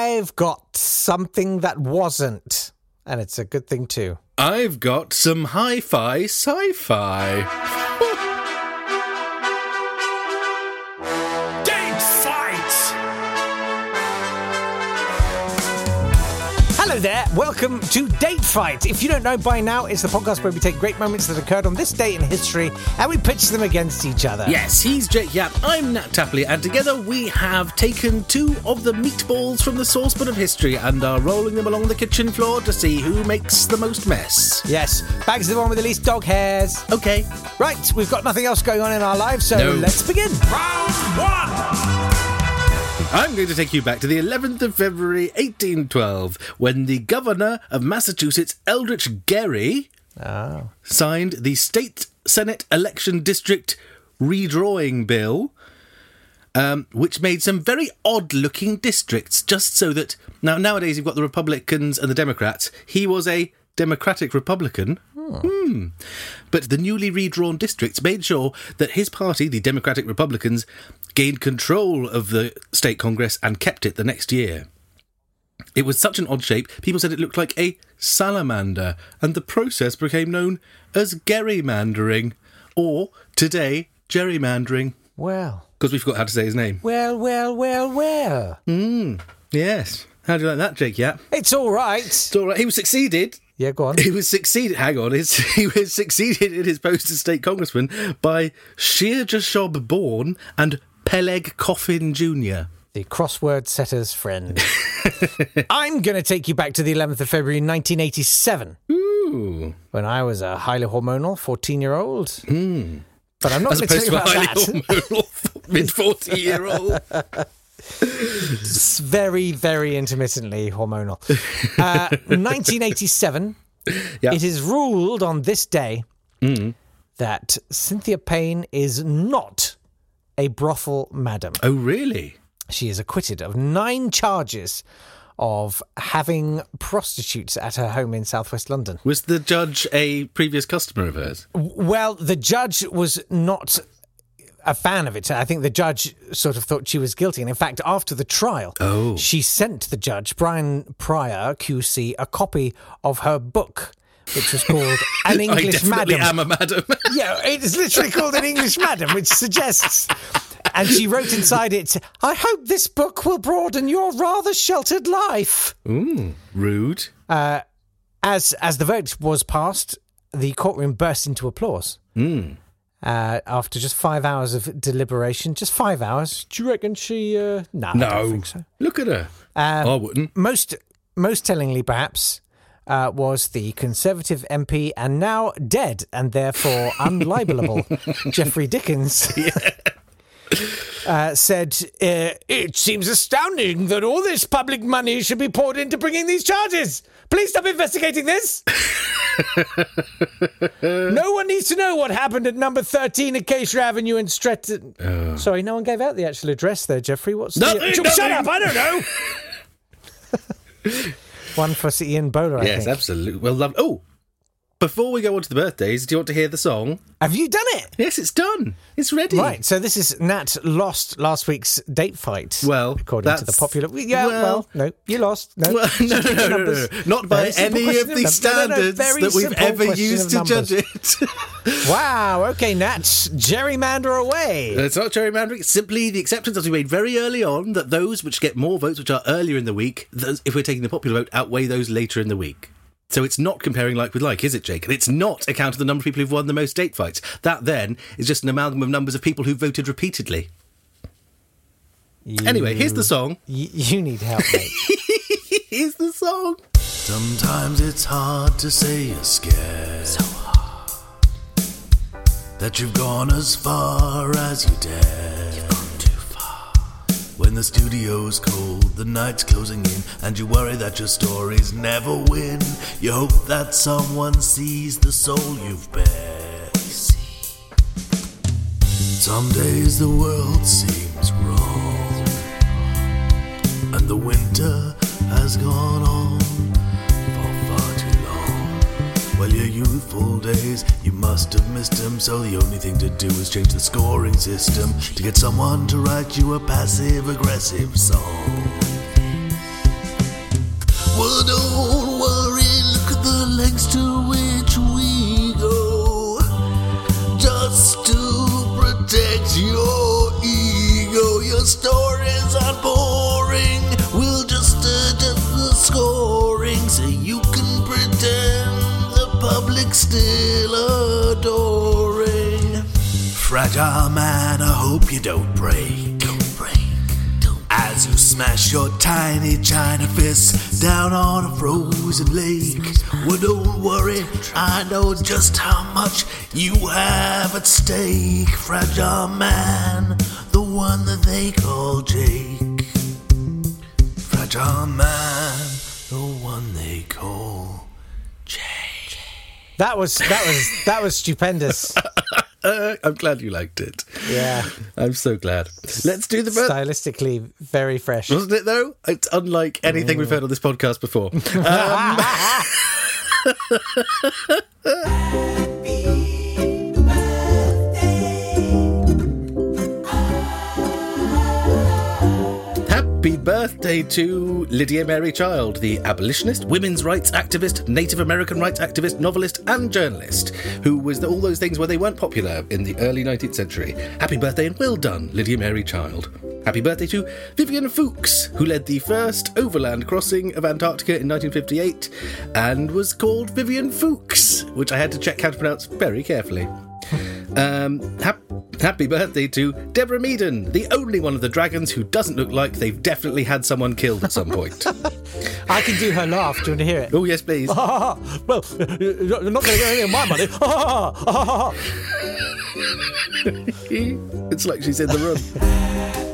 I've got something that wasn't. And it's a good thing, too. I've got some hi fi sci fi. There. Welcome to Date Fight. If you don't know by now, it's the podcast where we take great moments that occurred on this day in history and we pitch them against each other. Yes, he's Jake Yapp, I'm Nat Tapley, and together we have taken two of the meatballs from the saucepan of history and are rolling them along the kitchen floor to see who makes the most mess. Yes, Bag's the one with the least dog hairs. Okay. Right, we've got nothing else going on in our lives, so No. let's begin. Round one! I'm going to take you back to the 11th of February 1812 when the governor of Massachusetts, Elbridge Gerry, Oh. signed the State Senate Election District Redrawing Bill, um, which made some very odd looking districts just so that. Now, nowadays you've got the Republicans and the Democrats. He was a Democratic Republican. Hmm. But the newly redrawn districts made sure that his party, the Democratic Republicans, gained control of the state Congress and kept it the next year. It was such an odd shape, people said it looked like a salamander, and the process became known as gerrymandering, or today, gerrymandering, Well, because we forgot how to say his name. well, well, well, well. Mmm. Yes. How do you like that, Jake? Yeah. It's all right. It's all right. He was succeeded. Yeah, go on. He was succeeded. Hang on. He was succeeded in his post as state congressman by Shir Jashob Bourne and Peleg Coffin Jr. the crossword setter's friend. I'm going to take you back to the 11th of February 1987 Ooh. when I was a highly hormonal 14 year old. Hmm. But I'm not going to tell you about highly that. hormonal mid 40 year old. It's very, very intermittently hormonal. Uh, 1987. Yeah. It is ruled on this day that Cynthia Payne is not a brothel madam. Oh, really? She is acquitted of nine charges of having prostitutes at her home in southwest London. Was the judge a previous customer of hers? Well, the judge was not a fan of it. I think the judge sort of thought she was guilty. And in fact, after the trial, Oh. she sent the judge, Brian Pryor, QC, a copy of her book, which was called An English Madam. am a madam. Yeah, it is literally called An English Madam, which suggests. And she wrote inside it, I hope this book will broaden your rather sheltered life. Ooh, rude. As as the vote was passed, the courtroom burst into applause. Hmm. Uh, after just five hours of deliberation, just five hours. Do you reckon she? Uh, no, No. so. Look at her. Um, I wouldn't. Most most tellingly, perhaps, uh, was the Conservative MP and now dead and therefore unlibelable Geoffrey Dickens. Uh, said, uh, It seems astounding that all this public money should be poured into bringing these charges. Please stop investigating this. no one needs to know what happened at number 13 Acacia Avenue in Streatham. Sorry, no one gave out the actual address there, Jeffrey. What's Nothing, the. Shut up, I don't know. One for Sir Ian Bowler, I Yes, absolutely. Well, love. Oh, before we go on to the birthdays, do you want to hear the song? Have you done it? Yes, it's done. It's ready. Right, so this is Nat lost last week's date fight. Well, according to the popular. Yeah, well, well- no, you lost. No, Well, no, no, no, no, no, Not by any of the standards that we've ever used to judge it. Wow. Okay, Nat, gerrymander away. it's not gerrymandering. It's simply the acceptance that we made very early on that those which get more votes, which are earlier in the week, if we're taking the popular vote, outweigh those later in the week. So it's not comparing like with like, is it, Jake? And it's not a count of the number of people who've won the most date fights. That then is just an amalgam of numbers of people who voted repeatedly. Anyway, here's the song. Y- you need help, mate. Here's the song. Sometimes it's hard to say you're scared. So hard. That you've gone as far as you dare. When the studio's cold, the night's closing in, and you worry that your stories never win. You hope that someone sees the soul you've bared. Some days the world seems wrong, and the winter has gone on your youthful days, you must have missed them, so the only thing to do is change the scoring system to get someone to write you a passive aggressive song. Well, don't worry, look at the lengths to Fragile ah, man, I hope you don't break. Don't break. Don't As you smash your tiny china fist down on a frozen lake. Well, don't worry, I know just how much you have at stake. Fragile man, the one that they call Jake. Fragile man, the one they call Jake. That was that was that was stupendous. Uh, I'm glad you liked it. Yeah, I'm so glad. Let's do the birth. stylistically very fresh. Wasn't it though? It's unlike anything we've heard on this podcast before. Um, birthday to Lydia Mary Child, the abolitionist, women's rights activist, Native American rights activist, novelist, and journalist, who was all those things where they weren't popular in the early 19th century. Happy birthday and well done, Lydia Mary Child. Happy birthday to Vivian Fuchs, who led the first overland crossing of Antarctica in 1958 and was called Vivian Fuchs, which I had to check how to pronounce very carefully. Um, hap- happy birthday to Deborah Meaden, the only one of the dragons who doesn't look like they've definitely had someone killed at some point. I can do her laugh. Do you want to hear it? oh, yes, please. well, you're not going to get any of my money. it's like she's in the room.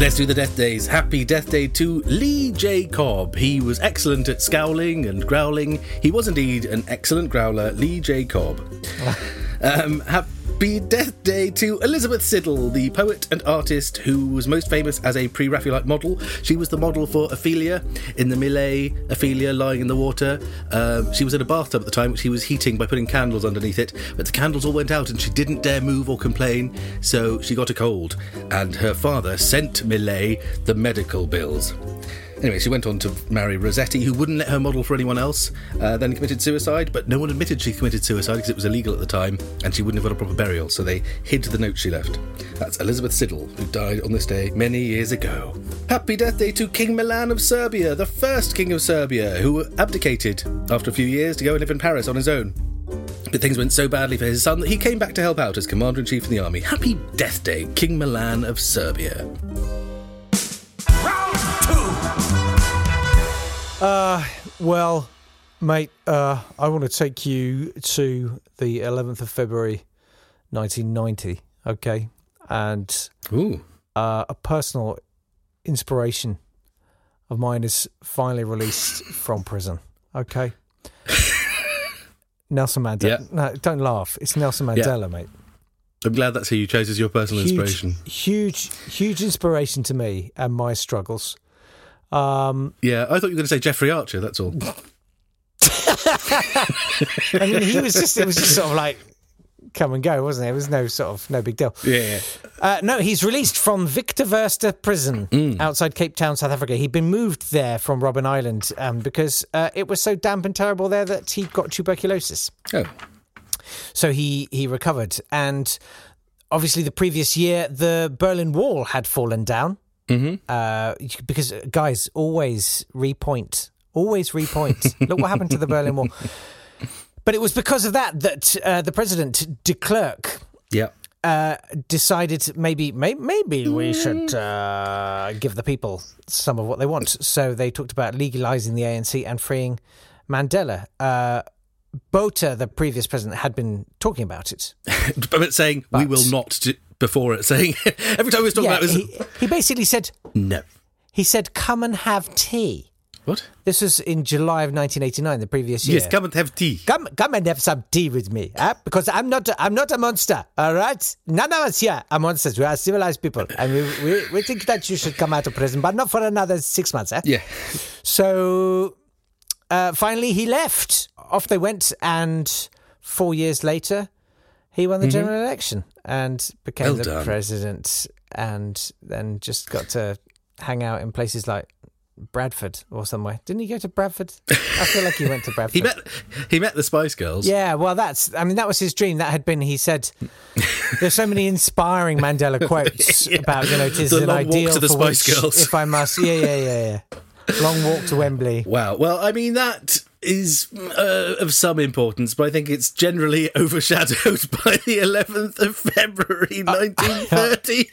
Let's do the death days. Happy death day to Lee J. Cobb. He was excellent at scowling and growling. He was indeed an excellent growler, Lee J. Cobb. um, happy death day to Elizabeth Siddal, the poet and artist who was most famous as a pre Raphaelite model. She was the model for Ophelia in the Millais, Ophelia lying in the water. Um, she was in a bathtub at the time, which he was heating by putting candles underneath it, but the candles all went out and she didn't dare move or complain, so she got a cold. And her father sent Millais the medical bills. Anyway, she went on to marry Rossetti, who wouldn't let her model for anyone else, uh, then committed suicide, but no one admitted she committed suicide because it was illegal at the time and she wouldn't have got a proper burial, so they hid the note she left. That's Elizabeth Siddal, who died on this day many years ago. Happy death day to King Milan of Serbia, the first king of Serbia, who abdicated after a few years to go and live in Paris on his own. But things went so badly for his son that he came back to help out as commander in chief in the army. Happy death day, King Milan of Serbia. Well, mate, uh, I want to take you to the 11th of February, 1990. Okay, and Ooh. uh, a personal inspiration of mine is finally released from prison. Okay. Nelson Mandela. Yeah. No, don't laugh. It's Nelson Mandela, mate. I'm glad that's who you chose as your personal inspiration. Huge, huge inspiration to me and my struggles. Um, Yeah, I thought you were going to say Jeffrey Archer, that's all. I mean, he was just, it was just sort of like come and go, wasn't it? It was no sort of, no big deal. yeah. Uh, no, he's released from Victor Verster Prison outside Cape Town, South Africa. He'd been moved there from Robben Island um, because uh, it was so damp and terrible there that he got tuberculosis. Oh. So he he recovered, and obviously the previous year the Berlin Wall had fallen down. Mm-hmm. Uh, because guys always repoint, always repoint. Look what happened to the Berlin Wall. But it was because of that that uh, the president de Klerk Yeah. uh, decided maybe may, maybe we should uh, give the people some of what they want. So they talked about legalizing the ANC and freeing Mandela. Uh, Botha, the previous president, had been talking about it. But saying, we will not, do, before it, saying, every time we was talking Yeah, about it, was, he, he basically said no. he said come and have tea. What? This was in July of 1989, the previous year. Yes, come and have tea. Come, come and have some tea with me, huh? because I'm not, I'm not a monster. All right, none of us here are monsters. We are civilized people, and we, we, we think that you should come out of prison, but not for another six months. Eh? Yeah. So uh, finally, he left. Off they went, and four years later, he won the general election and became. Well the done. president. And then just got to hang out in places like Bradford or somewhere. Didn't he go to Bradford? I feel like he went to Bradford. He met he met the Spice Girls. Yeah, well, that's. I mean, that was his dream. That had been. He said, "There's so many inspiring Mandela quotes about you know it is The an long walk ideal to the for Spice Girls. if I must." Yeah, yeah, yeah, yeah. Long walk to Wembley. Wow. Well, I mean that is uh, of some importance, but I think it's generally overshadowed by the 11th of February, Uh, 1938.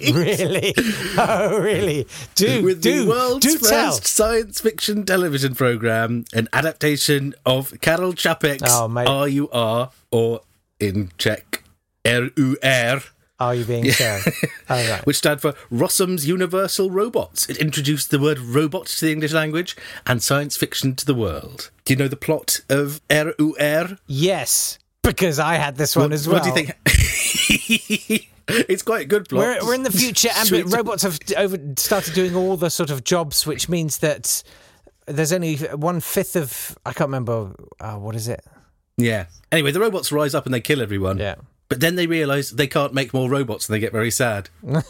Really? Oh, really? Do with do the world's do first tell. science fiction television program, an adaptation of Karel Čapek's Oh, mate. R U R or in Czech R U R, Are you being shown? Oh, right. which stood for Rossum's Universal Robots. It introduced the word robot to the English language and science fiction to the world. Do you know the plot of R U R? Yes, because I had this one What, as well. what do you think? it's quite a good plot. We're, we're in the future, and Sweet. robots have over, started doing all the sort of jobs, which means that there's only one fifth of I can't remember uh, what is it. Yeah. Anyway, the robots rise up and they kill everyone. Yeah. But then they realise they can't make more robots and they get very sad.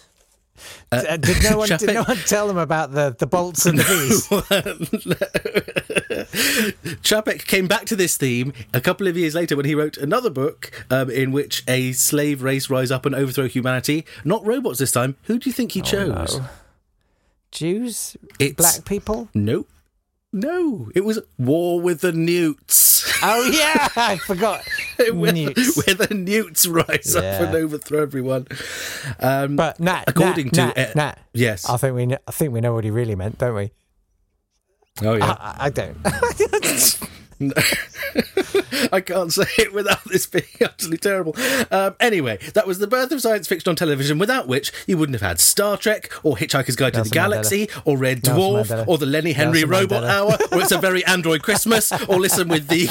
Uh, did no one did no one tell them about the, the bolts and the bees? Čapek came back to this theme a couple of years later when he wrote another book um, in which a slave race rise up and overthrow humanity. Not robots this time. Who do you think he chose? no. Jews, It's- black people. Nope. No, it was War with the Newts. Oh yeah, I forgot. where, Newts. where the Newts rise Yeah. up and overthrow everyone. Um, But Nat, according Nat, to Nat, uh, Nat, yes, I think we kn- I think we know what he really meant, don't we? oh yeah. I, I don't. I can't say it without this being utterly terrible. Um, anyway, that was the birth of science fiction on television, without which you wouldn't have had Star Trek, or Hitchhiker's Guide Nelson to the Galaxy, or Red Dwarf, Mandela. or the Lenny Henry Nelson Robot Mandela. Hour, or It's a Very Android Christmas, or listen with the.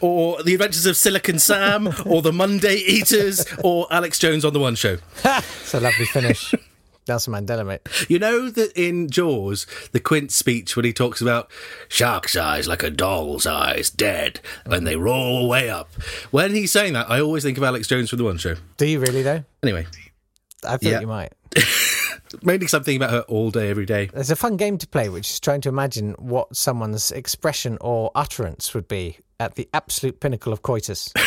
Or The Adventures of Silicon Sam, or The Monday Eaters, or Alex Jones on The One Show. it's a lovely finish. Nelson Mandela, mate. You know that in Jaws, the Quint speech when he talks about shark's eyes like a doll's eyes, dead, and they roll way up. When he's saying that, I always think of Alex Jones from the One Show. Do you really though? Anyway, I thought Yeah. you might. mainly something about her all day, every day. There's a fun game to play, which is trying to imagine what someone's expression or utterance would be at the absolute pinnacle of coitus.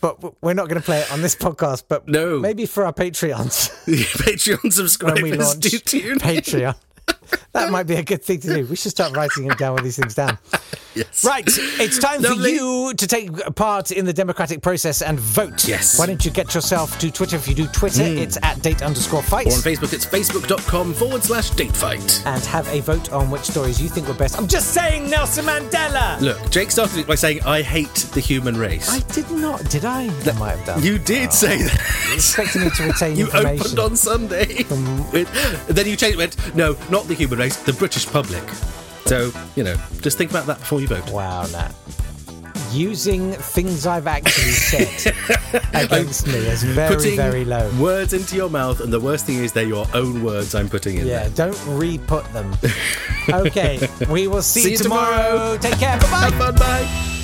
but we're not going to play it on this podcast. But No. maybe for our Patreons Patreon when we subscribers launch. Patreon. that might be a good thing to do. We should start writing down all these things down. Yes. Right, it's time Lovely. for you to take part in the democratic process and vote. Yes. Why don't you get yourself to Twitter? If you do Twitter, mm. it's at date underscore fight. Or on Facebook, it's facebook.com forward slash date fight. and have a vote on which stories you think were best. I'm just saying Nelson Mandela. Look, Jake started it by saying, I hate the human race. I did not, did I? I might have done. you did oh. say that. You expecting me to retain You opened on Sunday. With- then you changed it, went, no, not the human race, the British public. So, you know, just think about that before you vote. Wow, Nat. Using things I've actually said against me is very, Putting very low. words into your mouth, and the worst thing is they're your own words I'm putting in Yeah, there. don't re-put them. Okay, we will see, See you tomorrow. tomorrow. Take care. Bye bye. Have fun, bye.